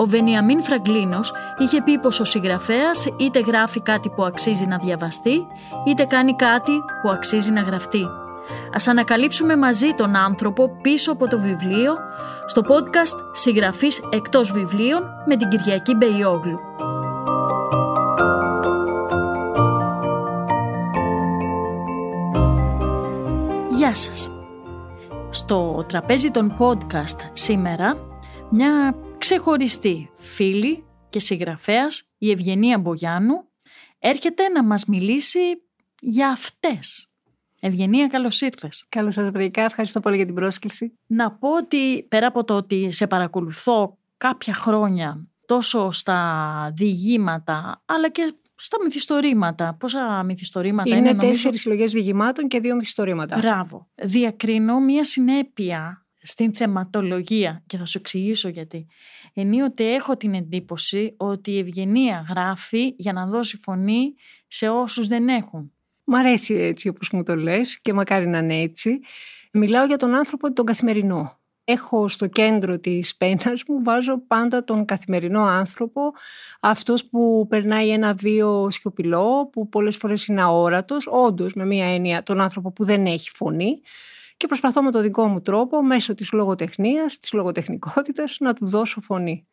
Ο Βενιαμίν Φραγκλίνος είχε πει πως ο συγγραφέας είτε γράφει κάτι που αξίζει να διαβαστεί, είτε κάνει κάτι που αξίζει να γραφτεί. Ας ανακαλύψουμε μαζί τον άνθρωπο πίσω από το βιβλίο στο podcast «Συγγραφής εκτός βιβλίων» με την Κυριακή Μπεϊόγλου. Γεια σας. Στο τραπέζι των podcast σήμερα μια ξεχωριστή φίλη και συγγραφέας η Ευγενία Μπογιάννου έρχεται να μας μιλήσει για αυτές. Ευγενία, καλώς ήρθες. Καλώς σας βρήκα. Ευχαριστώ πολύ για την πρόσκληση. Να πω ότι πέρα από το ότι σε παρακολουθώ κάποια χρόνια τόσο στα διηγήματα αλλά και στα μυθιστορήματα. Πόσα μυθιστορήματα είναι, Είναι νομίζω... τέσσερις συλλογές διηγημάτων και δύο μυθιστορήματα. Μπράβο. Διακρίνω μία συνέπεια στην θεματολογία και θα σου εξηγήσω γιατί. Ενίοτε έχω την εντύπωση ότι η Ευγενία γράφει για να δώσει φωνή σε όσους δεν έχουν. Μ' αρέσει έτσι όπως μου το λες και μακάρι να είναι έτσι. Μιλάω για τον άνθρωπο τον καθημερινό. Έχω στο κέντρο της πένας μου, βάζω πάντα τον καθημερινό άνθρωπο, αυτός που περνάει ένα βίο σιωπηλό, που πολλές φορές είναι αόρατος, όντως με μία έννοια τον άνθρωπο που δεν έχει φωνή και προσπαθώ με το δικό μου τρόπο, μέσω της λογοτεχνίας, της λογοτεχνικότητας, να του δώσω φωνή.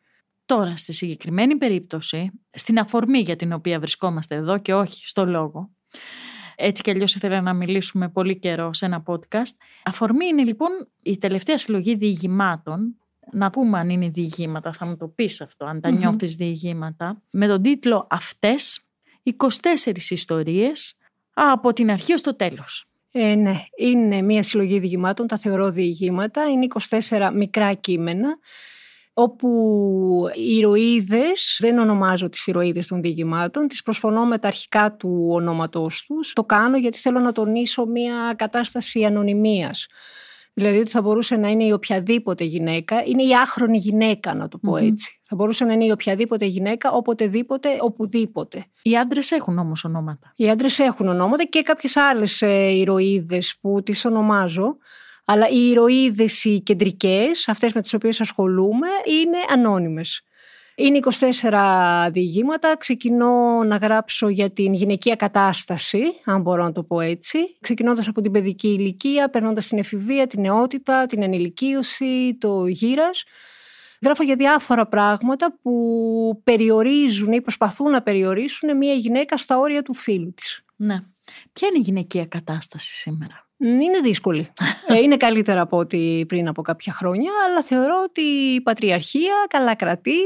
Τώρα, στη συγκεκριμένη περίπτωση, στην αφορμή για την οποία βρισκόμαστε εδώ και όχι στο λόγο, έτσι κι αλλιώς ήθελα να μιλήσουμε πολύ καιρό σε ένα podcast. Αφορμή είναι λοιπόν η τελευταία συλλογή διηγημάτων. Να πούμε αν είναι διηγήματα, θα μου το πεις αυτό, αν τα Μμμ. νιώθεις διηγήματα. Με τον τίτλο «Αυτές, 24 ιστορίες από την αρχή ως το τέλος». Ε, ναι, είναι μία συλλογή διηγημάτων, τα θεωρώ διηγήματα. Είναι 24 μικρά κείμενα, όπου οι ηρωίδες, δεν ονομάζω τις ηρωίδες των διηγημάτων, τις προσφωνώ με τα αρχικά του ονόματός τους. Το κάνω γιατί θέλω να τονίσω μία κατάσταση ανωνυμίας. Δηλαδή ότι θα μπορούσε να είναι η οποιαδήποτε γυναίκα, είναι η άχρονη γυναίκα να το πω Μμμ. έτσι. Θα μπορούσε να είναι η οποιαδήποτε γυναίκα, οποτεδήποτε, οπουδήποτε. Οι άντρες έχουν όμως ονόματα. Οι άντρες έχουν ονόματα και κάποιες άλλες ηρωίδες που τις ονομάζω. Αλλά οι ηρωίδες οι κεντρικές, αυτές με τις οποίες ασχολούμαι, είναι ανώνυμες. Είναι 24 διηγήματα. Ξεκινώ να γράψω για την γυναικεία κατάσταση, αν μπορώ να το πω έτσι. Ξεκινώντας από την παιδική ηλικία, περνώντας την εφηβεία, την νεότητα, την ενηλικίωση, το γύρας. Γράφω για διάφορα πράγματα που περιορίζουν ή προσπαθούν να περιορίσουν μια γυναίκα στα όρια του φίλου της. Ναι. Ποια είναι η γυναικεία κατάσταση σήμερα; Μ, Είναι δύσκολη. Ε, είναι καλύτερα από ό,τι πριν από κάποια χρόνια, αλλά θεωρώ ότι η πατριαρχία καλά κρατεί.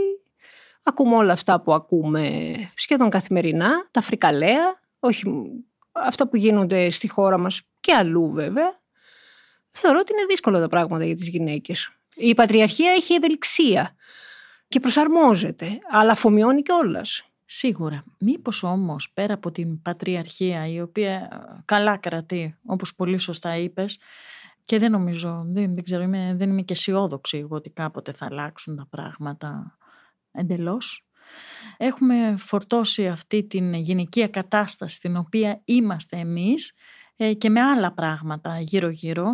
Ακούμε όλα αυτά που ακούμε σχεδόν καθημερινά, τα φρικαλαία, όχι μ, αυτά που γίνονται στη χώρα μας και αλλού βέβαια. Θεωρώ ότι είναι δύσκολα τα πράγματα για τις γυναίκες. Η πατριαρχία έχει ευελιξία και προσαρμόζεται, αλλά αφομοιώνει κιόλας. Σίγουρα. Μήπως όμως πέρα από την πατριαρχία η οποία ε, καλά κρατεί όπως πολύ σωστά είπες και δεν νομίζω, δεν, δεν ξέρω, είμαι, δεν είμαι και αισιόδοξη εγώ ότι κάποτε θα αλλάξουν τα πράγματα εντελώς. Έχουμε φορτώσει αυτή την γυναικεία κατάσταση στην οποία είμαστε εμείς ε, και με άλλα πράγματα γύρω-γύρω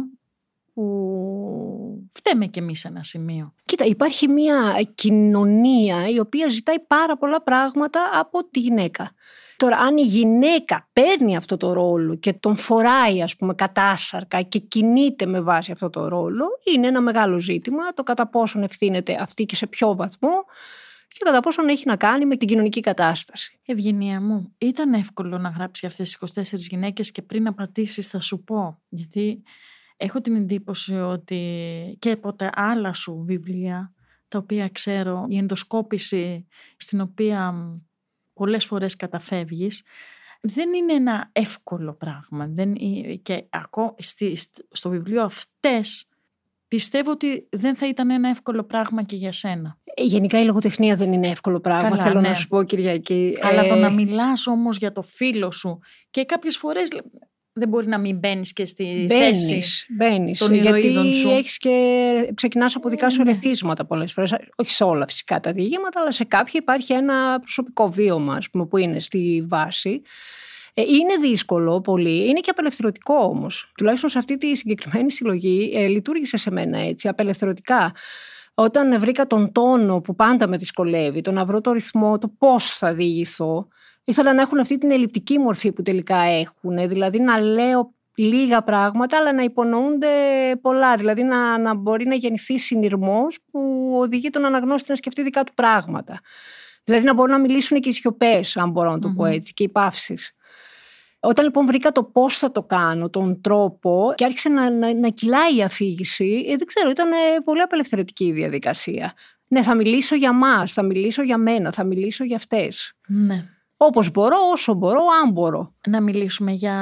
που φταίμε κι εμείς σε ένα σημείο. Κοίτα, υπάρχει μια κοινωνία η οποία ζητάει πάρα πολλά πράγματα από τη γυναίκα. Τώρα, αν η γυναίκα παίρνει αυτό το ρόλο και τον φοράει, ας πούμε, κατάσαρκα και κινείται με βάση αυτό το ρόλο, είναι ένα μεγάλο ζήτημα το κατά πόσον ευθύνεται αυτή και σε ποιο βαθμό και κατά πόσον έχει να κάνει με την κοινωνική κατάσταση. Ευγενία μου, ήταν εύκολο να γράψει αυτές τις 24 γυναίκες και πριν απαντήσεις θα σου πω, γιατί έχω την εντύπωση ότι και από τα άλλα σου βιβλία τα οποία ξέρω, η ενδοσκόπηση στην οποία πολλές φορές καταφεύγεις, δεν είναι ένα εύκολο πράγμα. Δεν, και ακόμα στο βιβλίο αυτές πιστεύω ότι δεν θα ήταν ένα εύκολο πράγμα και για σένα. Ε, γενικά η λογοτεχνία δεν είναι εύκολο πράγμα, Καλά, θέλω ναι. να σου πω Κυριακή. Αλλά ε... το να μιλάς όμως για το φίλο σου και κάποιες φορές δεν μπορεί να μην μπαίνεις και στη μπαίνεις, θέση μπαίνεις, των γιατί σου. έχεις και ξεκινάς από δικά σου ναι. ερεθίσματα πολλές φορές. Όχι σε όλα φυσικά τα διηγήματα, αλλά σε κάποια υπάρχει ένα προσωπικό βίωμα πούμε, που είναι στη βάση. Ε, είναι δύσκολο πολύ, είναι και απελευθερωτικό όμως. Τουλάχιστον σε αυτή τη συγκεκριμένη συλλογή ε, λειτουργήσε σε μένα έτσι, απελευθερωτικά. Όταν βρήκα τον τόνο που πάντα με δυσκολεύει, το να βρω το ρυθμό, το πώς θα διηγηθώ, ήθελα να έχουν αυτή την ελλειπτική μορφή που τελικά έχουν. Δηλαδή να λέω λίγα πράγματα, αλλά να υπονοούνται πολλά. Δηλαδή να, να μπορεί να γεννηθεί συνειρμός που οδηγεί τον αναγνώστη να σκεφτεί δικά του πράγματα. Δηλαδή να μπορούν να μιλήσουν και οι σιωπές, αν μπορώ να το πω έτσι, και οι παύσεις. Όταν λοιπόν βρήκα το πώς θα το κάνω, τον τρόπο και άρχισε να, να, να κυλάει η αφήγηση, ε, δεν ξέρω, ήταν πολύ απελευθερωτική η διαδικασία. Ναι, θα μιλήσω για μας, θα μιλήσω για μένα, θα μιλήσω για αυτές. Ναι. Όπως μπορώ, όσο μπορώ, αν μπορώ. Να μιλήσουμε για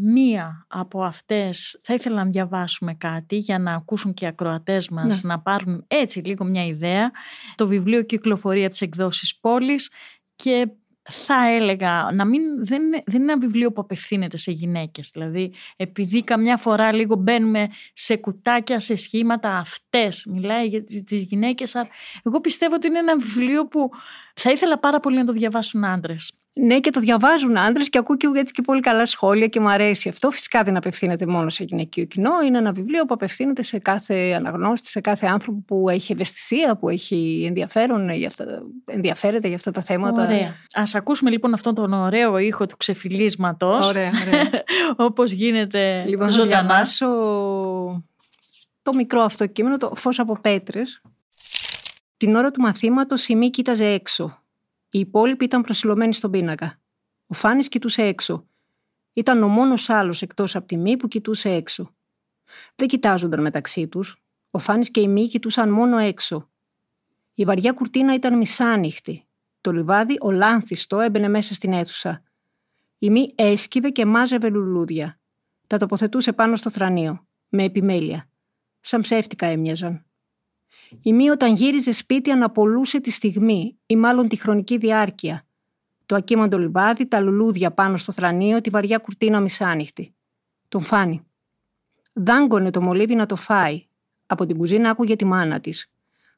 μία από αυτές. Θα ήθελα να διαβάσουμε κάτι για να ακούσουν και οι ακροατές μας ναι. να πάρουν έτσι λίγο μια ιδέα. Το βιβλίο κυκλοφορεί από τις εκδόσεις πόλης και θα έλεγα να μην, δεν, δεν είναι ένα βιβλίο που απευθύνεται σε γυναίκες. Δηλαδή, επειδή καμιά φορά λίγο μπαίνουμε σε κουτάκια, σε σχήματα αυτές, μιλάει για τις γυναίκες. Εγώ πιστεύω ότι είναι ένα βιβλίο που θα ήθελα πάρα πολύ να το διαβάσουν άντρες. Ναι, και το διαβάζουν άντρες και ακούω και έτσι και πολύ καλά σχόλια και μου αρέσει αυτό. Φυσικά δεν απευθύνεται μόνο σε γυναικείο κοινό. Είναι ένα βιβλίο που απευθύνεται σε κάθε αναγνώστη, σε κάθε άνθρωπο που έχει ευαισθησία, που έχει ενδιαφέρον για αυτά, ενδιαφέρεται για αυτά τα θέματα. Ωραία. Α ακούσουμε λοιπόν αυτόν τον ωραίο ήχο του ξεφυλίσματος. Ωραία, ωραία. Όπως γίνεται λοιπόν, ζωντανά. Θα διαβάσω το μικρό αυτό κείμενο, το φως από πέτρες. Την ώρα του μαθήματος η Μη κοίταζε έξω οι υπόλοιποι ήταν προσιλωμένοι στον πίνακα. Ο Φάνης κοιτούσε έξω. Ήταν ο μόνος άλλος εκτός από τη Μη που κοιτούσε έξω. Δεν κοιτάζονταν μεταξύ τους. Ο Φάνης και η Μη κοιτούσαν μόνο έξω. Η βαριά κουρτίνα ήταν μισάνοιχτη. Το λιβάδι, ολάνθιστο, έμπαινε μέσα στην αίθουσα. Η Μη έσκυβε και μάζευε λουλούδια. Τα τοποθετούσε πάνω στο θρανίο, με επιμέλεια. Σαν ψεύτικα έμοιαζαν. Η μη όταν γύριζε σπίτι αναπολούσε τη στιγμή ή μάλλον τη χρονική διάρκεια. Το ακίμαντο λιβάδι, τα λουλούδια πάνω στο θρανίο, τη βαριά κουρτίνα μισάνυχτη. Τον φάνη. Δάγκωνε το μολύβι να το φάει. Από την κουζίνα άκουγε τη μάνα της.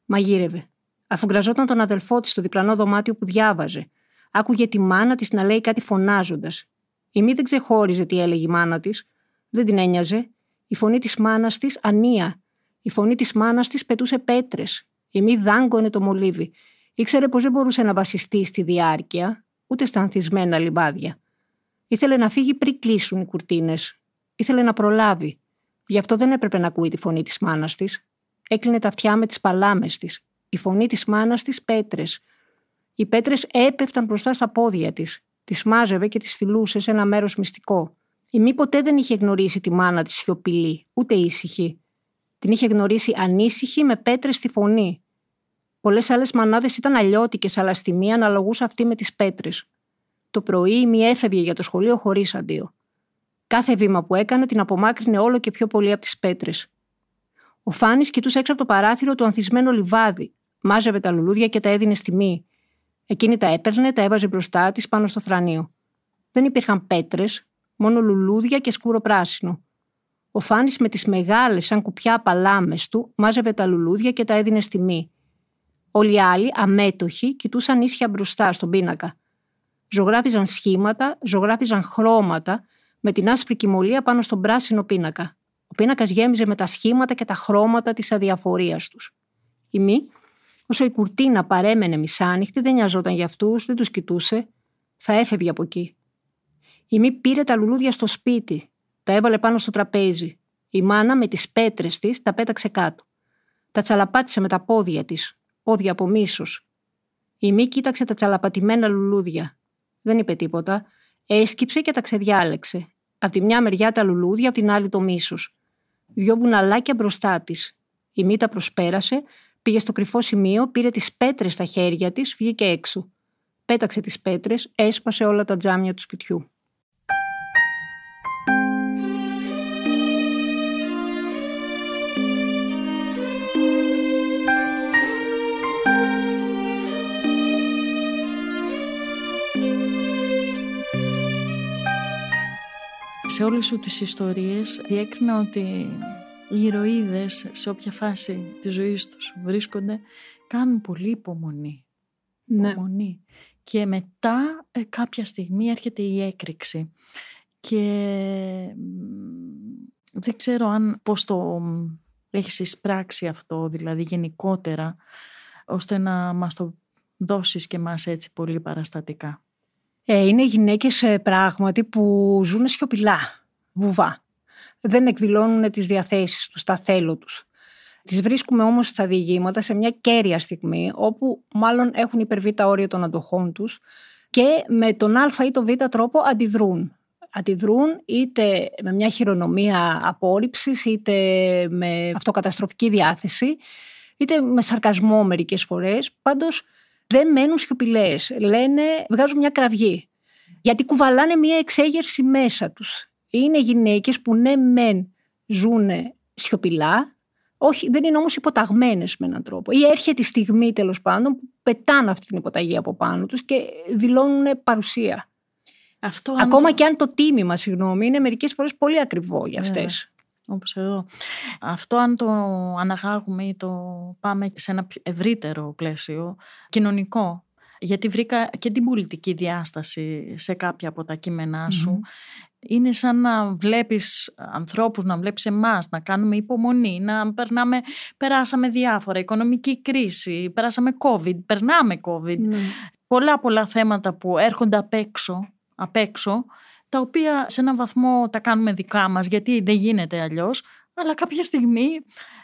Μαγείρευε. Αφού γκραζόταν τον αδελφό της στο διπλανό δωμάτιο που διάβαζε. Άκουγε τη μάνα της να λέει κάτι φωνάζοντας. Η μη δεν ξεχώριζε τι έλεγε η μάνα της. Δεν την ένοιαζε. Η φωνή της μάνας της ανία η φωνή της μάνας της πετούσε πέτρες. Η μη δάγκωνε το μολύβι. Ήξερε πως δεν μπορούσε να βασιστεί στη διάρκεια, ούτε στα ανθισμένα λιμπάδια. Ήθελε να φύγει πριν κλείσουν οι κουρτίνες. Ήθελε να προλάβει. Γι' αυτό δεν έπρεπε να ακούει τη φωνή της μάνας της. Έκλεινε τα αυτιά με τις παλάμες της. Η φωνή της μάνας της πέτρες. Οι πέτρες έπεφταν μπροστά στα πόδια της. Τη μάζευε και τη φιλούσε σε ένα μέρος μυστικό. Η μη ποτέ δεν είχε γνωρίσει τη μάνα της σιωπηλή, ούτε ήσυχη. Την είχε γνωρίσει ανήσυχη με πέτρες στη φωνή. Πολλές άλλες μανάδες ήταν αλλιώτικες, αλλά στη μία αναλογούσε αυτή με τις πέτρες. Το πρωί η μία έφευγε για το σχολείο χωρίς αντίο. Κάθε βήμα που έκανε την απομάκρυνε όλο και πιο πολύ από τις πέτρες. Ο Φάνης κοιτούσε έξω από το παράθυρο το ανθισμένο λιβάδι, μάζευε τα λουλούδια και τα έδινε στη μη. Εκείνη τα έπαιρνε, τα έβαζε μπροστά της πάνω στο θρανίο. Δεν υπήρχαν πέτρες, μόνο λουλούδια και σκούρο πράσινο. Ο Φάνης με τις μεγάλες σαν κουπιά παλάμες του μάζευε τα λουλούδια και τα έδινε στη μη. Όλοι οι άλλοι, αμέτωχοι, κοιτούσαν ίσια μπροστά στον πίνακα. Ζωγράφιζαν σχήματα, ζωγράφιζαν χρώματα με την άσπρη κοιμωλία πάνω στον πράσινο πίνακα. Ο πίνακας γέμιζε με τα σχήματα και τα χρώματα της αδιαφορίας τους. Η μη, όσο η κουρτίνα παρέμενε μισάνοιχτη, δεν νοιαζόταν για αυτούς, δεν τους κοιτούσε, θα έφευγε από εκεί. Η μη πήρε τα λουλούδια στο σπίτι, τα έβαλε πάνω στο τραπέζι. Η μάνα με τις πέτρες της τα πέταξε κάτω. Τα τσαλαπάτησε με τα πόδια της, πόδια από μίσος. Η μη κοίταξε τα τσαλαπατημένα λουλούδια. Δεν είπε τίποτα. Έσκυψε και τα ξεδιάλεξε. Απ' τη μια μεριά τα λουλούδια, απ' την άλλη το μίσος. Δυο βουναλάκια μπροστά της. Η μη τα προσπέρασε, Πήγε στο κρυφό σημείο, πήρε τις πέτρες στα χέρια της, βγήκε έξω. Πέταξε τις πέτρες, έσπασε όλα τα τζάμια του σπιτιού. Σε όλες σου τις ιστορίες διέκρινα ότι οι ηρωίδες σε όποια φάση της ζωής τους βρίσκονται κάνουν πολύ υπομονή. Ναι. Υπομονή. Και μετά ε, κάποια στιγμή έρχεται η έκρηξη. Και δεν ξέρω αν πώς το έχεις εισπράξει αυτό, δηλαδή γενικότερα, ώστε να μας το δώσεις και μας έτσι πολύ παραστατικά. Ε, είναι γυναίκες ε, πράγματι που ζουν σιωπηλά, βουβά. Δεν εκδηλώνουν τις διαθέσεις τους, τα θέλω τους. Τις βρίσκουμε όμως στα διηγήματα σε μια κέρια στιγμή όπου μάλλον έχουν υπερβεί τα όρια των αντοχών τους και με τον α ή τον β τρόπο αντιδρούν. Αντιδρούν είτε με μια χειρονομία απόρριψης είτε με αυτοκαταστροφική διάθεση είτε με σαρκασμό μερικές φορές. Πάντως δεν μένουν σιωπηλές. Λένε, βγάζουν μια κραυγή. Γιατί κουβαλάνε μια εξέγερση μέσα τους. Είναι γυναίκες που ναι μεν ζουν σιωπηλά, όχι, δεν είναι όμως υποταγμένες με έναν τρόπο. Ή έρχεται η στιγμή τέλος πάντων που πετάνε αυτή την υποταγή από πάνω τους και δηλώνουν παρουσία. Αυτό, Ακόμα και αν το τίμημα, συγγνώμη, είναι μερικές φορές πολύ ακριβό για αυτές. Όπως εδώ. Αυτό αν το αναγάγουμε ή το πάμε σε ένα ευρύτερο πλαίσιο, κοινωνικό, γιατί βρήκα και την πολιτική διάσταση σε κάποια από τα κείμενά σου, είναι σαν να βλέπεις ανθρώπους, να βλέπεις εμάς, να κάνουμε υπομονή, να περνάμε, περάσαμε διάφορα, οικονομική κρίση, περάσαμε COVID, περνάμε COVID. Ναι. Πολλά πολλά θέματα που έρχονται απ' έξω, απ' έξω τα οποία σε έναν βαθμό τα κάνουμε δικά μας γιατί δεν γίνεται αλλιώς, αλλά κάποια στιγμή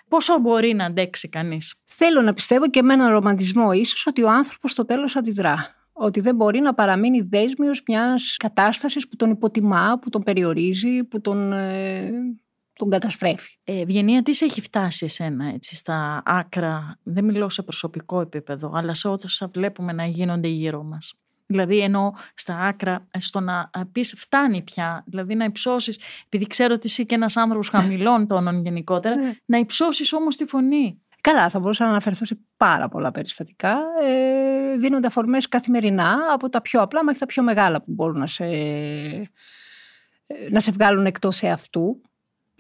πόσο μπορεί να αντέξει κανείς. Θέλω να πιστεύω και με έναν ρομαντισμό ίσως ότι ο άνθρωπος στο τέλος αντιδρά. Ότι δεν μπορεί να παραμείνει δέσμιος μιας κατάστασης που τον υποτιμά, που τον περιορίζει, που τον, ε, τον καταστρέφει. Ε, Ευγενία, τι σε έχει φτάσει εσένα έτσι, στα άκρα, δεν μιλώ σε προσωπικό επίπεδο, αλλά σε όσα βλέπουμε να γίνονται γύρω μας; Δηλαδή ενώ στα άκρα στο να πεις φτάνει πια, δηλαδή να υψώσεις, επειδή ξέρω ότι είσαι και ένας άνθρωπος χαμηλών τόνων γενικότερα, Ναι. να υψώσεις όμως τη φωνή. Καλά, θα μπορούσα να αναφερθώ σε πάρα πολλά περιστατικά. Ε, δίνονται αφορμέ καθημερινά από τα πιο απλά μέχρι τα πιο μεγάλα που μπορούν να σε, ε, να σε βγάλουν εκτός εαυτού.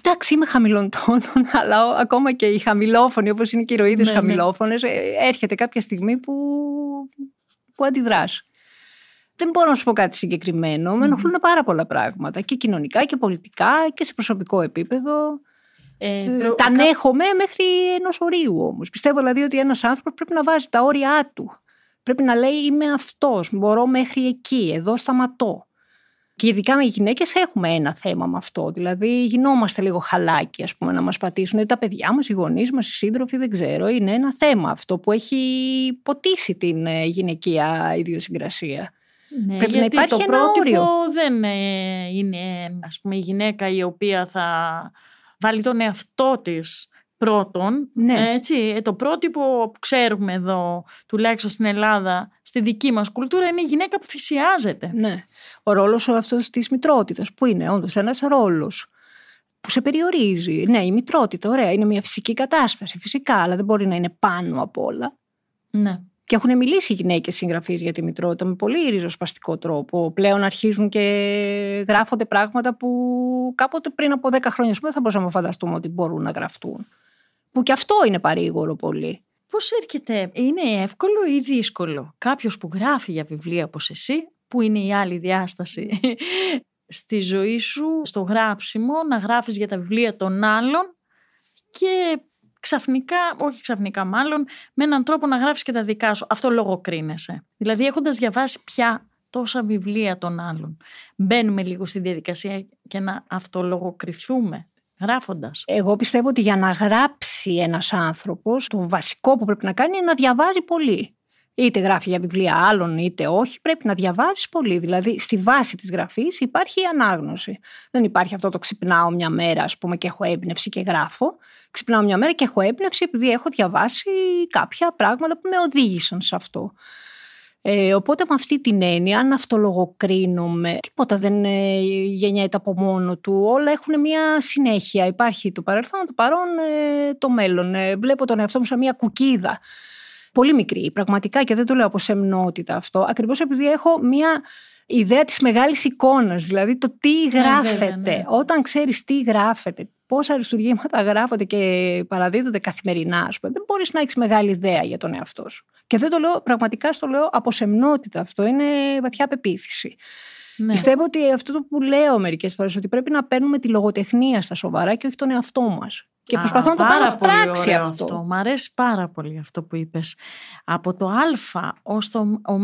Εντάξει, είμαι χαμηλών τόνων, αλλά ο- ακόμα και οι χαμηλόφωνοι, όπως είναι και οι ηρωίδες Ναι, ναι. χαμηλόφωνες, έρχεται κάποια στιγμή που, που αντιδράς. Δεν μπορώ να σου πω κάτι συγκεκριμένο. Με ενοχλούν πάρα πολλά πράγματα. Και κοινωνικά και πολιτικά και σε προσωπικό επίπεδο. Ε, Ε, προ- τα κα- ανέχομαι μέχρι ενός ορίου όμως. Πιστεύω δηλαδή ότι ένας άνθρωπος πρέπει να βάζει τα όρια του. Πρέπει να λέει είμαι αυτός, μπορώ μέχρι εκεί, εδώ σταματώ. Και ειδικά με γυναίκες έχουμε ένα θέμα με αυτό. Δηλαδή γινόμαστε λίγο χαλάκι, ας πούμε, να μας πατήσουν. Είτε τα παιδιά μας, οι γονείς μας, οι σύντροφοι, δεν ξέρω. Είναι ένα θέμα αυτό που έχει ποτίσει την ε, γυναικεία ιδιοσυγκρασία. Ναι, Πρέπει να γιατί υπάρχει το ένα πρότυπο όριο. δεν ε, είναι ας πούμε η γυναίκα η οποία θα βάλει τον εαυτό της πρώτον. Ναι. Έτσι, Ε, το πρότυπο που ξέρουμε εδώ, τουλάχιστον στην Ελλάδα, στη δική μας κουλτούρα, είναι η γυναίκα που θυσιάζεται. Ναι. Ο ρόλος αυτός της μητρότητας, που είναι όντως ένας ρόλος που σε περιορίζει. Ναι, η μητρότητα, ωραία, είναι μια φυσική κατάσταση, φυσικά, αλλά δεν μπορεί να είναι πάνω απ' όλα. Ναι. Και έχουν μιλήσει οι γυναίκες συγγραφείς για τη μητρότητα με πολύ ριζοσπαστικό τρόπο. Πλέον αρχίζουν και γράφονται πράγματα που κάποτε πριν από 10 χρόνια ας πούμε, δεν θα μπορούσαμε να φανταστούμε ότι μπορούν να γραφτούν. Που και αυτό είναι παρήγορο πολύ. Πώς έρχεται, είναι εύκολο ή δύσκολο; Κάποιος που γράφει για βιβλία όπως εσύ, που είναι η άλλη διάσταση στη ζωή σου, στο γράψιμο, να γράφεις για τα βιβλία των άλλων και ξαφνικά, όχι ξαφνικά μάλλον, με έναν τρόπο να γράφεις και τα δικά σου. Αυτό λογοκρίνεσαι. Δηλαδή έχοντας διαβάσει πια τόσα βιβλία των άλλων, μπαίνουμε λίγο στη διαδικασία και να αυτολογοκριθούμε γράφοντας. Εγώ πιστεύω ότι για να γράψει ένας άνθρωπος, το βασικό που πρέπει να κάνει είναι να διαβάζει πολύ. Είτε γράφει για βιβλία άλλων είτε όχι, πρέπει να διαβάζεις πολύ. Δηλαδή στη βάση της γραφής υπάρχει η ανάγνωση. Δεν υπάρχει αυτό το ξυπνάω μια μέρα ας πούμε και έχω έμπνευση και γράφω. Ξυπνάω μια μέρα και έχω έμπνευση επειδή έχω διαβάσει κάποια πράγματα που με οδήγησαν σε αυτό. Ε, οπότε με αυτή την έννοια, αν αυτολογοκρίνομαι, τίποτα δεν ε, γεννιέται από μόνο του. Όλα έχουν μια συνέχεια. Υπάρχει το παρελθόν, το παρόν, ε, το μέλλον. Ε, βλέπω τον εαυτό μου σαν μια κουκίδα πολύ μικρή, πραγματικά και δεν το λέω από σεμνότητα αυτό, ακριβώς επειδή έχω μια ιδέα της μεγάλης εικόνας, δηλαδή το τι ναι, γράφεται. Ναι. Όταν ξέρεις τι γράφεται, πόσα αριστουργήματα γράφονται και παραδίδονται καθημερινά, ας πούμε, δεν μπορείς να έχεις μεγάλη ιδέα για τον εαυτό σου. Και δεν το λέω, πραγματικά στο λέω από σεμνότητα αυτό, είναι βαθιά πεποίθηση. Ναι. Πιστεύω ότι αυτό που λέω μερικές φορές, ότι πρέπει να παίρνουμε τη λογοτεχνία στα σοβαρά και όχι τον εαυτό μας. Και προσπαθώ να το κάνω πράξη αυτό. αυτό. Μ' αρέσει πάρα πολύ αυτό που είπες. Από το α ως το ω,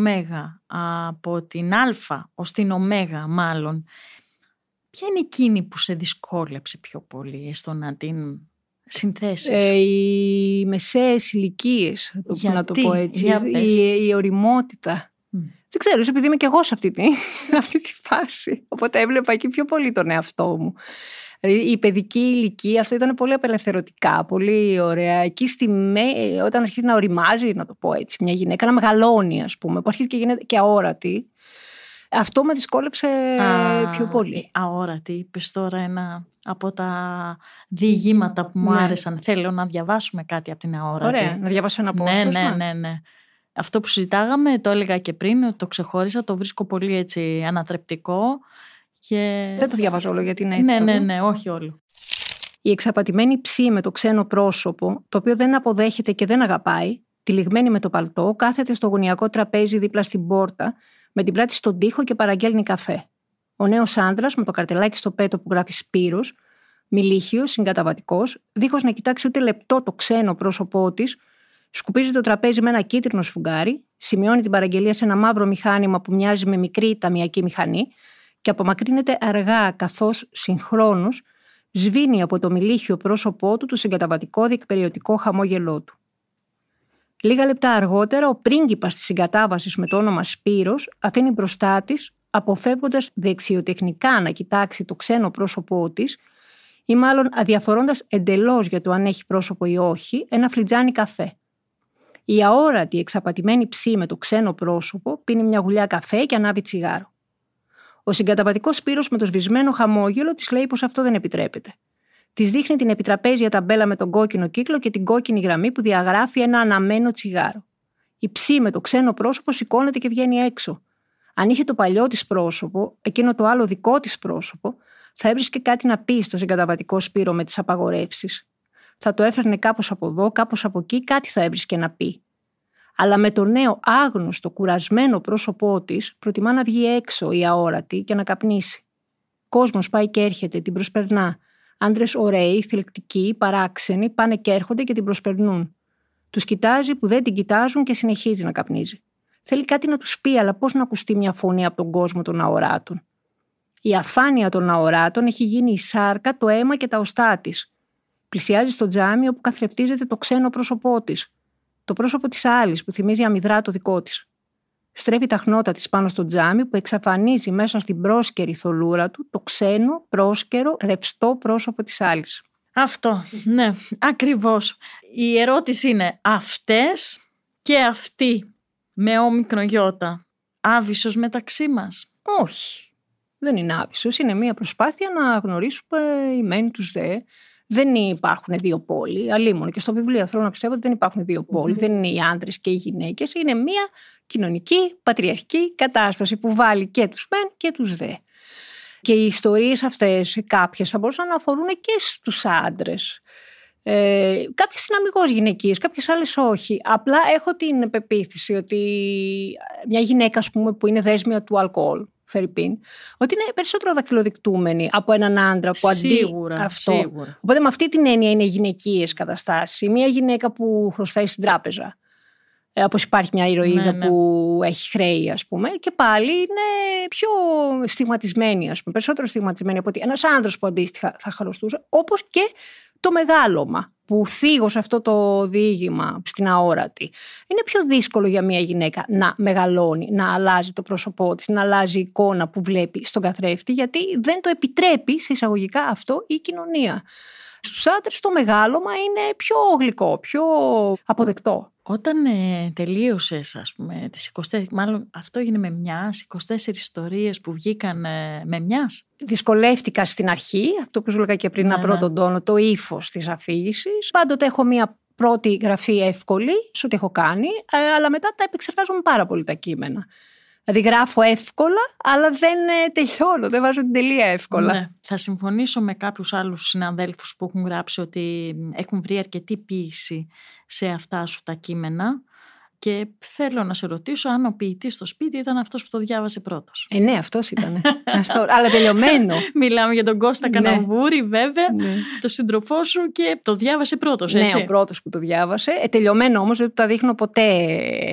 από την α ως την ω μάλλον, ποια είναι εκείνη που σε δυσκόλεψε πιο πολύ στο να την συνθέσεις; Ε, οι μεσαίες ηλικίες, να το πω έτσι. η, η οριμότητα. Δεν ξέρω, επειδή είμαι και εγώ σε αυτή τη, αυτή τη φάση. Οπότε έβλεπα εκεί πιο πολύ τον εαυτό μου. Δηλαδή η παιδική ηλικία αυτό ήταν πολύ απελευθερωτικά, πολύ ωραία. Εκεί στη μέ, όταν αρχίζει να οριμάζει, να το πω έτσι, μια γυναίκα, να μεγαλώνει, ας πούμε, που αρχίζει και γίνεται και αόρατη. Αυτό με δυσκόλεψε πιο πολύ. Αόρατη, είπες τώρα ένα από τα διηγήματα που μου ναι. άρεσαν. Θέλω να διαβάσουμε κάτι από την αόρατη. Ωραία, να διαβάσω ένα ναι, ναι, ναι, ναι. Αυτό που συζητάγαμε, το έλεγα και πριν, το ξεχώρισα, το βρίσκω πολύ έτσι ανατρεπτικό. Και... Δεν το διαβάζω όλο γιατί είναι έτσι. Ναι, ναι, ναι, όχι όλο. Η εξαπατημένη ψή με το ξένο πρόσωπο, το οποίο δεν αποδέχεται και δεν αγαπάει, τυλιγμένη με το παλτό, κάθεται στο γωνιακό τραπέζι δίπλα στην πόρτα, με την πράτη στον τοίχο και παραγγέλνει καφέ. Ο νέος άντρας με το καρτελάκι στο πέτο που γράφει Σπύρος, μιλίχιο, συγκαταβατικός, δίχως να κοιτάξει ούτε λεπτό το ξένο πρόσωπό της, σκουπίζει το τραπέζι με ένα κίτρινο σφουγγάρι, σημειώνει την παραγγελία σε ένα μαύρο μηχάνημα που μοιάζει με μικρή ταμιακή μηχανή και απομακρύνεται αργά καθώς συγχρόνως σβήνει από το μιλίχιο πρόσωπό του το συγκαταβατικό διεκπεριωτικό χαμόγελό του. Λίγα λεπτά αργότερα, ο πρίγκιπας της συγκατάβασης με το όνομα Σπύρος αφήνει μπροστά της, αποφεύγοντας δεξιοτεχνικά να κοιτάξει το ξένο πρόσωπό της, ή μάλλον αδιαφορώντας εντελώς για το αν έχει πρόσωπο ή όχι, ένα φλιτζάνι καφέ. Η αόρατη εξαπατημένη ψή με το ξένο πρόσωπο πίνει μια γουλιά καφέ και ανάβει τσιγάρο. Ο συγκαταβατικός Σπύρος με το σβησμένο χαμόγελο της λέει πως αυτό δεν επιτρέπεται. Της δείχνει την επιτραπέζια ταμπέλα με τον κόκκινο κύκλο και την κόκκινη γραμμή που διαγράφει ένα αναμένο τσιγάρο. Η ψή με το ξένο πρόσωπο σηκώνεται και βγαίνει έξω. Αν είχε το παλιό της πρόσωπο, εκείνο το άλλο δικό της πρόσωπο, θα έβρισκε κάτι να πει στο συγκαταβατικό Σπύρο με τις απαγορεύσεις. Θα το έφερνε κάπως από εδώ, κάπως από εκεί, κάτι θα έβρισκε να πει αλλά με το νέο άγνωστο, κουρασμένο πρόσωπό της, προτιμά να βγει έξω η αόρατη και να καπνίσει. Κόσμος πάει και έρχεται, την προσπερνά. Άντρες ωραίοι, θελκτικοί, παράξενοι, πάνε και έρχονται και την προσπερνούν. Τους κοιτάζει που δεν την κοιτάζουν και συνεχίζει να καπνίζει. Θέλει κάτι να τους πει, αλλά πώς να ακουστεί μια φωνή από τον κόσμο των αοράτων. Η αφάνεια των αοράτων έχει γίνει η σάρκα, το αίμα και τα οστά της. Πλησιάζει στο τζάμι όπου καθρεφτίζεται το ξένο πρόσωπό της το πρόσωπο της άλλης που θυμίζει αμυδρά το δικό της. Στρέφει τα χνότα της πάνω στο τζάμι που εξαφανίζει μέσα στην πρόσκαιρη θολούρα του το ξένο, πρόσκαιρο, ρευστό πρόσωπο της άλλης. Αυτό, ναι, ακριβώς. Η ερώτηση είναι αυτές και αυτοί με όμικρο γιώτα. Άβυσος μεταξύ μας; Όχι. Δεν είναι άβυσος. Είναι μια προσπάθεια να γνωρίσουμε οι μεν τους δε δεν υπάρχουν δύο πόλοι. Αλλήμον και στο βιβλίο θέλω να πιστεύω ότι δεν υπάρχουν δύο πόλοι. Δεν είναι οι άντρες και οι γυναίκες. Είναι μια κοινωνική, πατριαρχική κατάσταση που βάλει και τους μεν και τους δε. Και οι ιστορίες αυτές, κάποιες θα μπορούσαν να αφορούν και στους άντρες. Ε, κάποιες είναι αμυγός γυναικείες, κάποιες άλλες όχι. Απλά έχω την πεποίθηση ότι μια γυναίκα, ας πούμε, που είναι δέσμια του αλκοόλ, Φερρυπίν, ότι είναι περισσότερο δακτυλοδεικτούμενοι από έναν άντρα που αντί σίγουρα, αυτό. Σίγουρα. Οπότε με αυτή την έννοια είναι γυναικείες καταστάσεις. Μία γυναίκα που χρωστάει στην τράπεζα. Ε, Όπως υπάρχει μια ηρωίδα ναι, ναι. που έχει χρέη, ας πούμε, και πάλι είναι πιο στιγματισμένη, ας πούμε, περισσότερο στιγματισμένη από ότι ένας άντρας που αντίστοιχα θα χρωστούσε, όπως και το μεγάλωμα που θίγω σε αυτό το διήγημα στην αόρατη. Είναι πιο δύσκολο για μια γυναίκα να μεγαλώνει, να αλλάζει το πρόσωπό της, να αλλάζει η εικόνα που βλέπει στον καθρέφτη, γιατί δεν το επιτρέπει σε εισαγωγικά αυτό η κοινωνία. Στους άντρες το μεγάλωμα είναι πιο γλυκό, πιο αποδεκτό. Όταν ε, τελείωσες, ας πούμε, τις 24, μάλλον αυτό έγινε με μιας, 24 ιστορίες που βγήκαν ε, με μιας; Δυσκολεύτηκα στην αρχή, αυτό που σου έλεγα και πριν Ναι, να πρώτον ναι. τόνο, το ύφος της αφήγησης. Πάντοτε έχω μία πρώτη γραφή εύκολη σε ό,τι έχω κάνει, ε, αλλά μετά τα επεξεργάζομαι πάρα πολύ τα κείμενα. Δηλαδή γράφω εύκολα, αλλά δεν ε, τελειώνω, δεν βάζω την τελεία εύκολα. Ναι. Θα συμφωνήσω με κάποιους άλλους συναδέλφους που έχουν γράψει ότι έχουν βρει αρκετή ποίηση σε αυτά σου τα κείμενα και θέλω να σε ρωτήσω αν ο ποιητής στο σπίτι ήταν αυτός που το διάβασε πρώτος. Ε, ναι, αυτός ήταν. Αυτό, αλλά τελειωμένο. Μιλάμε για τον Κώστα Ναι. Καναμβούρη βέβαια, ναι. το σύντροφό σου και το διάβασε πρώτος, ναι, έτσι. ο πρώτος που το διάβασε. Ε, τελειωμένο όμως, δεν του τα δείχνω ποτέ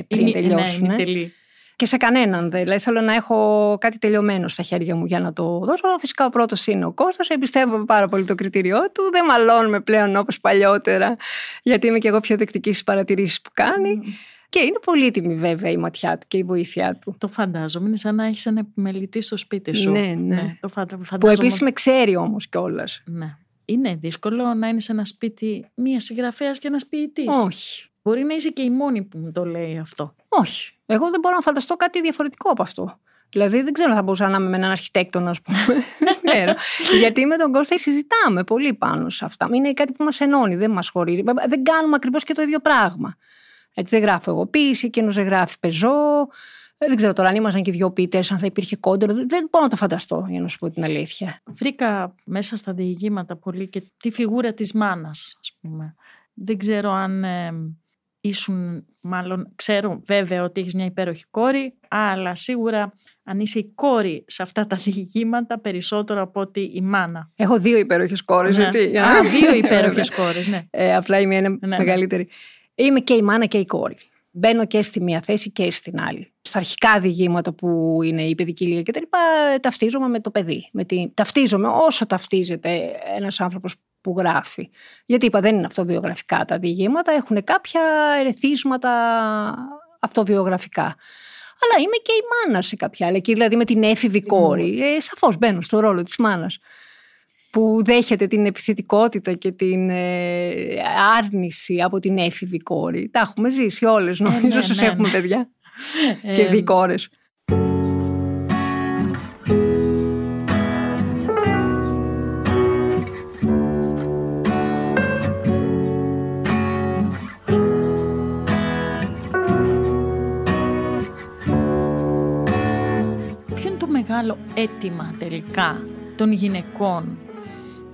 πριν Είναι- τελειώσουν. Ναι, είναι τελή. Και σε κανέναν. δεν. Δηλαδή θέλω να έχω κάτι τελειωμένο στα χέρια μου για να το δώσω. Φυσικά ο πρώτος είναι ο Κώστας. Εμπιστεύομαι πάρα πολύ το κριτήριό του. Δεν μαλώνουμε πλέον όπως παλιότερα, γιατί είμαι και εγώ πιο δεκτική στις παρατηρήσεις που κάνει. Και είναι πολύτιμη βέβαια η ματιά του και η βοήθειά του. Το φαντάζομαι. Είναι σαν να έχεις ένα επιμελητή στο σπίτι σου. Ναι, ναι. το φαντα- Που φαντάζομαι. επίσης με ξέρει όμως κιόλας. Ναι. Είναι δύσκολο να είναι σε ένα σπίτι μία συγγραφέας και ένας ποιητής; Όχι. Μπορεί να είσαι και η μόνη που μου το λέει αυτό. Όχι. Εγώ δεν μπορώ να φανταστώ κάτι διαφορετικό από αυτό. Δηλαδή δεν ξέρω αν θα μπορούσα να είμαι με έναν αρχιτέκτονα, ας πούμε. δεν ξέρω. Γιατί με τον Κώστα συζητάμε πολύ πάνω σε αυτά. Είναι κάτι που μας ενώνει, δεν μας χωρίζει. Δεν κάνουμε ακριβώς και το ίδιο πράγμα. Έτσι δεν γράφω εγώ ποίηση, εκείνος δεν γράφει πεζό. Ε, Δεν ξέρω τώρα αν ήμασταν και δύο ποιητές, αν θα υπήρχε κόντερ. Δεν δεν μπορώ να το φανταστώ, για να σου πω την αλήθεια. Βρήκα μέσα στα διηγήματα πολύ και τη φιγούρα της μάνας, ας πούμε. Δεν ξέρω αν ε, ήσουν, μάλλον ξέρω βέβαια ότι έχεις μια υπέροχη κόρη, αλλά σίγουρα αν είσαι η κόρη σε αυτά τα διηγήματα περισσότερο από ότι η μάνα. Έχω δύο υπέροχες κόρες, Ναι. έτσι. για να- Α, δύο υπέροχες κόρες, ναι. Ε, απλά είμαι ένα ναι. μεγαλύτερη. Είμαι και η μάνα και η κόρη. Μπαίνω και στη μία θέση και στην άλλη. Στα αρχικά διηγήματα που είναι η παιδική ηλικία και τα λοιπά, ταυτίζομαι με το παιδί. Με τη... Ταυτίζομαι όσο ταυτίζεται ένας άνθρωπος που γράφει. Γιατί είπα δεν είναι αυτοβιογραφικά τα διηγήματα, έχουν κάποια ερεθίσματα αυτοβιογραφικά. Αλλά είμαι και η μάνα σε κάποια άλλη. Εκεί δηλαδή με την έφηβη κόρη. Ε, Σαφώς μπαίνω στο ρόλο της μάνας που δέχεται την επιθετικότητα και την ε, άρνηση από την έφηβη κόρη. Τα έχουμε ζήσει όλες νομίζω, ναι, όσες ναι, έχουμε ναι. παιδιά και Ε, δει κόρες. Μεγάλο αίτημα τελικά των γυναικών.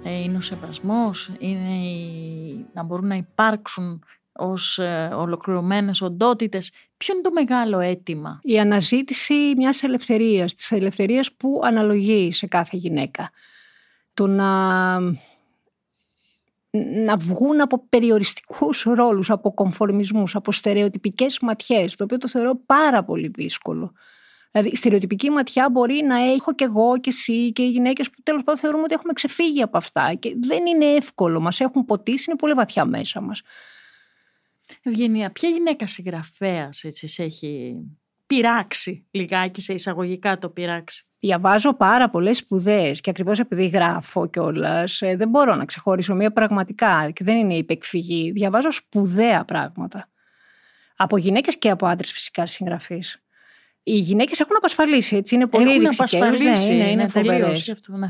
Ε, είναι ο σεβασμός, είναι η- να μπορούν να υπάρξουν ως ε, ολοκληρωμένες οντότητες. Ποιο είναι το μεγάλο αίτημα; Η αναζήτηση μιας ελευθερίας, της ελευθερίας που αναλογεί σε κάθε γυναίκα. Το να, να βγουν από περιοριστικούς ρόλους, από κομφορμισμούς, από στερεοτυπικές ματιές, το οποίο το θεωρώ πάρα πολύ δύσκολο. Δηλαδή, η στερεοτυπική ματιά μπορεί να έχω και εγώ και εσύ και οι γυναίκες που τέλος πάντων θεωρούμε ότι έχουμε ξεφύγει από αυτά και δεν είναι εύκολο, μας έχουν ποτίσει, είναι πολύ βαθιά μέσα μας. Ευγενία, ποια γυναίκα συγγραφέας έτσι σε έχει πειράξει λιγάκι σε εισαγωγικά το πειράξει; Διαβάζω πάρα πολλές σπουδές και ακριβώς επειδή γράφω κιόλας, δεν μπορώ να ξεχωρίσω μία πραγματικά και δεν είναι υπεκφυγή. Διαβάζω σπουδαία πράγματα. Από γυναίκες και από άντρες φυσικά συγγραφείς. Οι γυναίκες έχουν απασφαλίσει, έτσι, είναι πολύ Έχουν ρηξικέλες, απασφαλίσει, ναι, είναι, είναι τελείως φοβερές. γι' αυτό, ναι.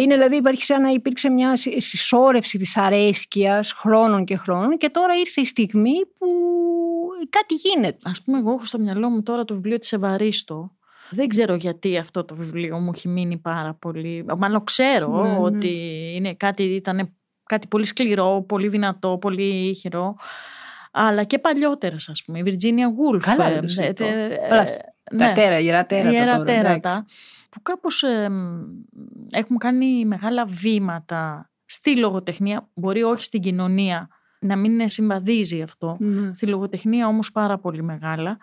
Είναι δηλαδή υπάρχει σαν να υπήρξε μια συ- συσσόρευση της αρέσκειας χρόνων και χρόνων και τώρα ήρθε η στιγμή που κάτι γίνεται. Ας πούμε εγώ έχω στο μυαλό μου τώρα το βιβλίο της Ευαρίστο. Δεν ξέρω γιατί αυτό το βιβλίο μου έχει μείνει πάρα πολύ. Μάλλον ξέρω Ναι, ναι. ότι είναι κάτι, ήταν κάτι πολύ σκληρό, πολύ δυνατό, πολύ ηχηρό. Αλλά και παλιότερες, ας πούμε. Η Virginia Woolf. Καλά, δεν ε, το συζητώ. ε, ε, Καλά, ναι. Τα τέρα, γερά τέρατα. Ιερά τώρα, εντάξει. τέρατα, που κάπως ε, μ, έχουν κάνει μεγάλα βήματα στη λογοτεχνία, μπορεί όχι στην κοινωνία, να μην συμβαδίζει αυτό. Ναι. Στη λογοτεχνία όμως πάρα πολύ μεγάλα.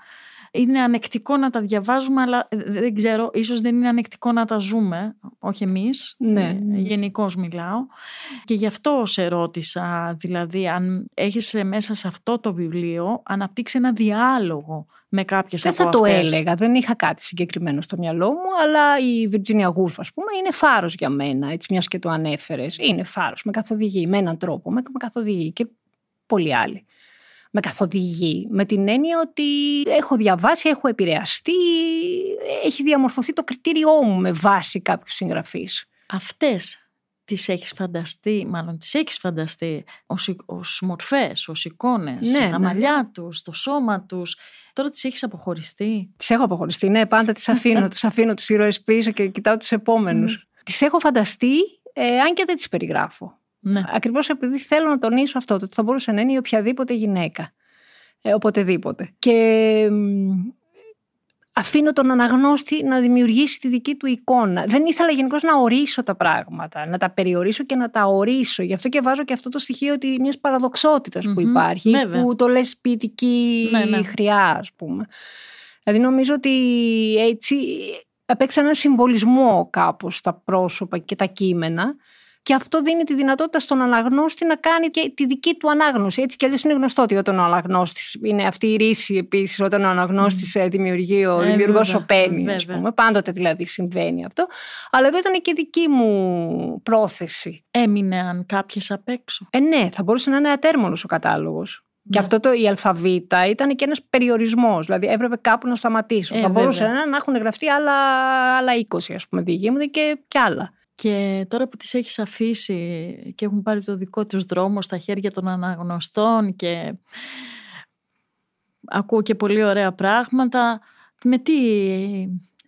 Είναι ανεκτικό να τα διαβάζουμε, αλλά δεν ξέρω, ίσως δεν είναι ανεκτικό να τα ζούμε, όχι εμείς, Ναι. γενικώς μιλάω. Και γι' αυτό σε ρώτησα, δηλαδή, αν έχεις μέσα σε αυτό το βιβλίο αναπτύξει ένα διάλογο με κάποιες Δεν από θα το αυτές. έλεγα, δεν είχα κάτι συγκεκριμένο στο μυαλό μου, αλλά η Virginia Woolf, ας πούμε, είναι φάρος για μένα, έτσι μιας και το ανέφερες. Είναι φάρος, με καθοδηγεί, με έναν τρόπο, με, με καθοδηγεί και πολλοί άλλοι. Με καθοδηγεί, με την έννοια ότι έχω διαβάσει, έχω επηρεαστεί, έχει διαμορφωθεί το κριτήριό μου με βάση κάποιους συγγραφείς. Αυτές τις έχεις φανταστεί, μάλλον τις έχεις φανταστεί ως, εικ- ως μορφές, ως εικόνες, Ναι, τα ναι. μαλλιά τους, το σώμα τους. Τώρα τις έχεις αποχωριστεί; Τις έχω αποχωριστεί. Ναι, πάντα τις αφήνω. του αφήνω του ήρωε πίσω και κοιτάω του επόμενους. Τις έχω φανταστεί, ε, αν και δεν τις περιγράφω. Ναι. Ακριβώς επειδή θέλω να τονίσω αυτό, το ότι θα μπορούσε να είναι η οποιαδήποτε γυναίκα. Ε, οποτεδήποτε. Και μ, αφήνω τον αναγνώστη να δημιουργήσει τη δική του εικόνα. Δεν ήθελα γενικώς να ορίσω τα πράγματα, να τα περιορίσω και να τα ορίσω. Γι' αυτό και βάζω και αυτό το στοιχείο ότι μιας παραδοξότητας που Μμμ, υπάρχει, βέβαια. που το λες ποιητική Ναι, ναι. χρειά, ας πούμε. Δηλαδή νομίζω ότι έτσι απέξα ένα συμβολισμό κάπως στα πρόσωπα και τα κείμενα και αυτό δίνει τη δυνατότητα στον αναγνώστη να κάνει και τη δική του ανάγνωση. Έτσι κι αλλιώς είναι γνωστό ότι όταν ο αναγνώστης είναι αυτή η ρίση επίσης, όταν ο αναγνώστης δημιουργεί, ο Ε, δημιουργός βέβαια, σωπαίνει, ας βέβαια. πούμε. Πάντοτε δηλαδή συμβαίνει αυτό. Αλλά εδώ ήταν και δική μου πρόθεση. Έμειναν κάποιες απ' έξω. Ε, ναι, θα μπορούσε να είναι ατέρμονος ο κατάλογος. Και Ναι. αυτό το η αλφαβήτα ήταν και ένας περιορισμός. Δηλαδή έπρεπε κάπου να σταματήσω. Ε, θα μπορούσε βέβαια. να, να έχουν γραφτεί άλλα, άλλα 20 ας πούμε διηγήματα και, και άλλα. Και τώρα που τις έχεις αφήσει και έχουν πάρει το δικό τους δρόμο στα χέρια των αναγνωστών και ακούω και πολύ ωραία πράγματα, με τι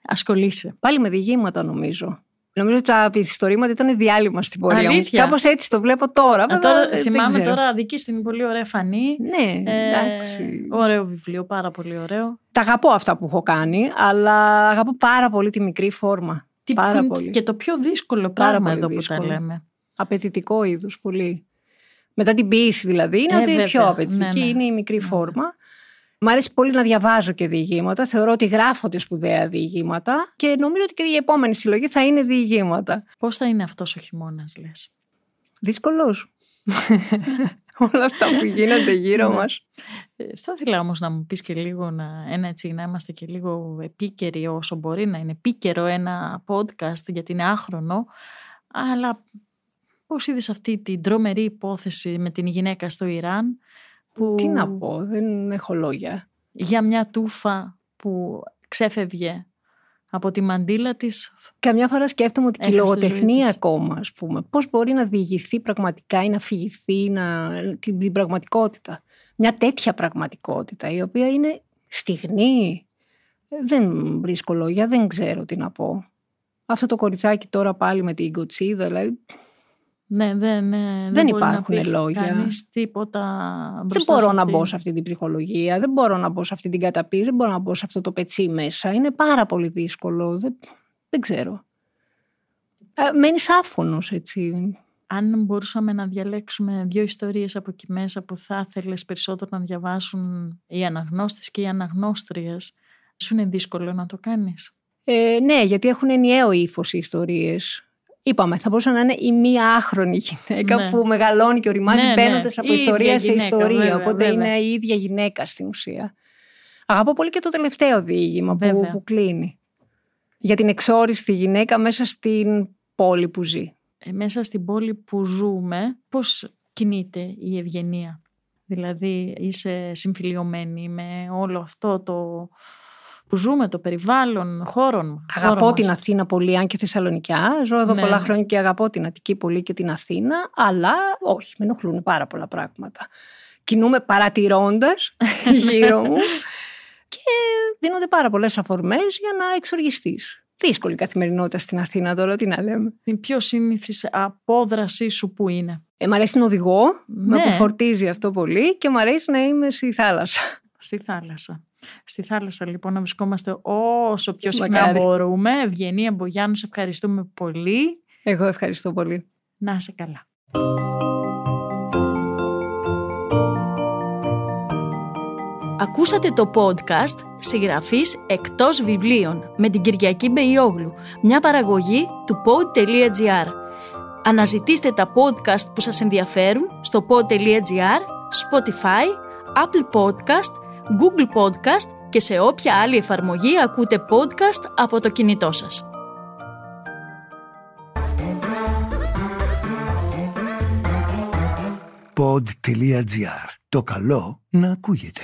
ασχολείσαι; Πάλι με διηγήματα νομίζω. Νομίζω ότι τα ιστορήματα ήταν διάλειμμα στην πορεία Αλήθεια; μου. Κάπως έτσι το βλέπω τώρα. Α, βέβαια, τώρα, δεν θυμάμαι ξέρω. τώρα δική στην πολύ ωραία φανή. Ναι, Ε, εντάξει. ωραίο βιβλίο, πάρα πολύ ωραίο. Τα αγαπώ αυτά που έχω κάνει, αλλά αγαπώ πάρα πολύ τη μικρή φόρμα. Τι Πάρα που είναι πολύ. Και το πιο δύσκολο Πάρα πράγμα πολύ εδώ που δύσκολο. τα λέμε. Απαιτητικό είδους πολύ. Μετά την ποιήση δηλαδή, είναι Ε, ότι βέβαια. πιο απαιτητική Ναι, ναι. είναι η μικρή Ναι, ναι. φόρμα. Μ' αρέσει πολύ να διαβάζω και διηγήματα. Θεωρώ ότι γράφονται σπουδαία διηγήματα και νομίζω ότι και η επόμενη συλλογή θα είναι διηγήματα. Πώς θα είναι αυτός ο χειμώνας, λες; Δύσκολος. Όλα αυτά που γίνονται γύρω Ναι. μας. Ε, Θα ήθελα όμως να μου πεις και λίγο να, ένα έτσι, να είμαστε και λίγο επίκαιροι όσο μπορεί να είναι επίκαιρο ένα podcast γιατί είναι άχρονο αλλά πώς είδες αυτή την τρομερή υπόθεση με την γυναίκα στο Ιράν που Τι να πω, δεν έχω λόγια. για μια τούφα που ξέφευγε από τη μαντήλα της Καμιά φορά σκέφτομαι ότι και η Έχασε της ζωής λογοτεχνία της. ακόμα, ας πούμε, πώς μπορεί να διηγηθεί πραγματικά ή να φυγηθεί να... την, την πραγματικότητα. Μια τέτοια πραγματικότητα, η οποία είναι στιγνή. Ε, Δεν βρίσκω λόγια, δεν ξέρω τι να πω. Αυτό το κοριτσάκι τώρα πάλι με την κοτσίδα, δηλαδή ναι, δεν, ναι, Δεν μπορεί να υπάρχουν πει λόγια. κανείς τίποτα δεν μπροστά μπορώ σε να αυτή. μπω σε αυτή την ψυχολογία, δεν μπορώ να μπω σε αυτή την καταπίεση, δεν μπορώ να μπω σε αυτό το πετσί μέσα. Είναι πάρα πολύ δύσκολο, δεν, δεν ξέρω. Ε, μένεις άφωνος, έτσι. Αν μπορούσαμε να διαλέξουμε δύο ιστορίες από εκεί μέσα που θα ήθελες περισσότερο να διαβάσουν οι αναγνώστες και οι αναγνώστριες, σου είναι δύσκολο να το κάνεις; Ε, ναι, γιατί έχουν ενιαίο ύφος οι ιστορίες. Είπαμε, θα μπορούσε να είναι η μία άχρονη γυναίκα Ναι. που μεγαλώνει και οριμάζει Ναι, ναι. μπαίνοντα από Η ίδια ιστορία σε γυναίκα, ιστορία. βέβαια, οπότε βέβαια. είναι η ίδια γυναίκα στην ουσία. Αγαπώ πολύ και το τελευταίο διήγημα που, Βέβαια. που κλείνει. Για την εξόριστη γυναίκα μέσα στην πόλη που ζει. Ε, μέσα στην πόλη που ζούμε, πώς κινείται η ευγενία; Δηλαδή είσαι συμφιλιωμένη με όλο αυτό το που ζούμε, το περιβάλλον, χώρον. Αγαπώ χώρο την μας. Αθήνα πολύ, αν και Θεσσαλονικιά. Ζω εδώ Ναι. πολλά χρόνια και αγαπώ την Αττική πολύ και την Αθήνα. Αλλά όχι, με ενοχλούν πάρα πολλά πράγματα. Κινούμε παρατηρώντας γύρω μου και δίνονται πάρα πολλές αφορμές για να εξοργιστείς. Δύσκολη καθημερινότητα στην Αθήνα τώρα, τι να λέμε. Την πιο σύνηθις απόδρασή σου που είναι. Ε, μ' αρέσει να οδηγώ, με Ναι. αποφορτίζει αυτό πολύ και μ' αρέσει να είμαι στη θάλασσα. Στη θάλασσα. Στη θάλασσα λοιπόν να βρισκόμαστε όσο πιο συχνά Μακάρι. μπορούμε. Ευγενία Μπογιάννου, σε ευχαριστούμε πολύ. Εγώ ευχαριστώ πολύ. Να είσαι καλά. Ακούσατε το podcast «Συγγραφής εκτός βιβλίων» με την Κυριακή Μπεϊόγλου, μια παραγωγή του pod.gr. Αναζητήστε τα podcast που σας ενδιαφέρουν στο pod.gr, Spotify, Apple Podcast, Google Podcast και σε όποια άλλη εφαρμογή ακούτε podcast από το κινητό σας. Pod.gr. Το καλό να ακούγεται.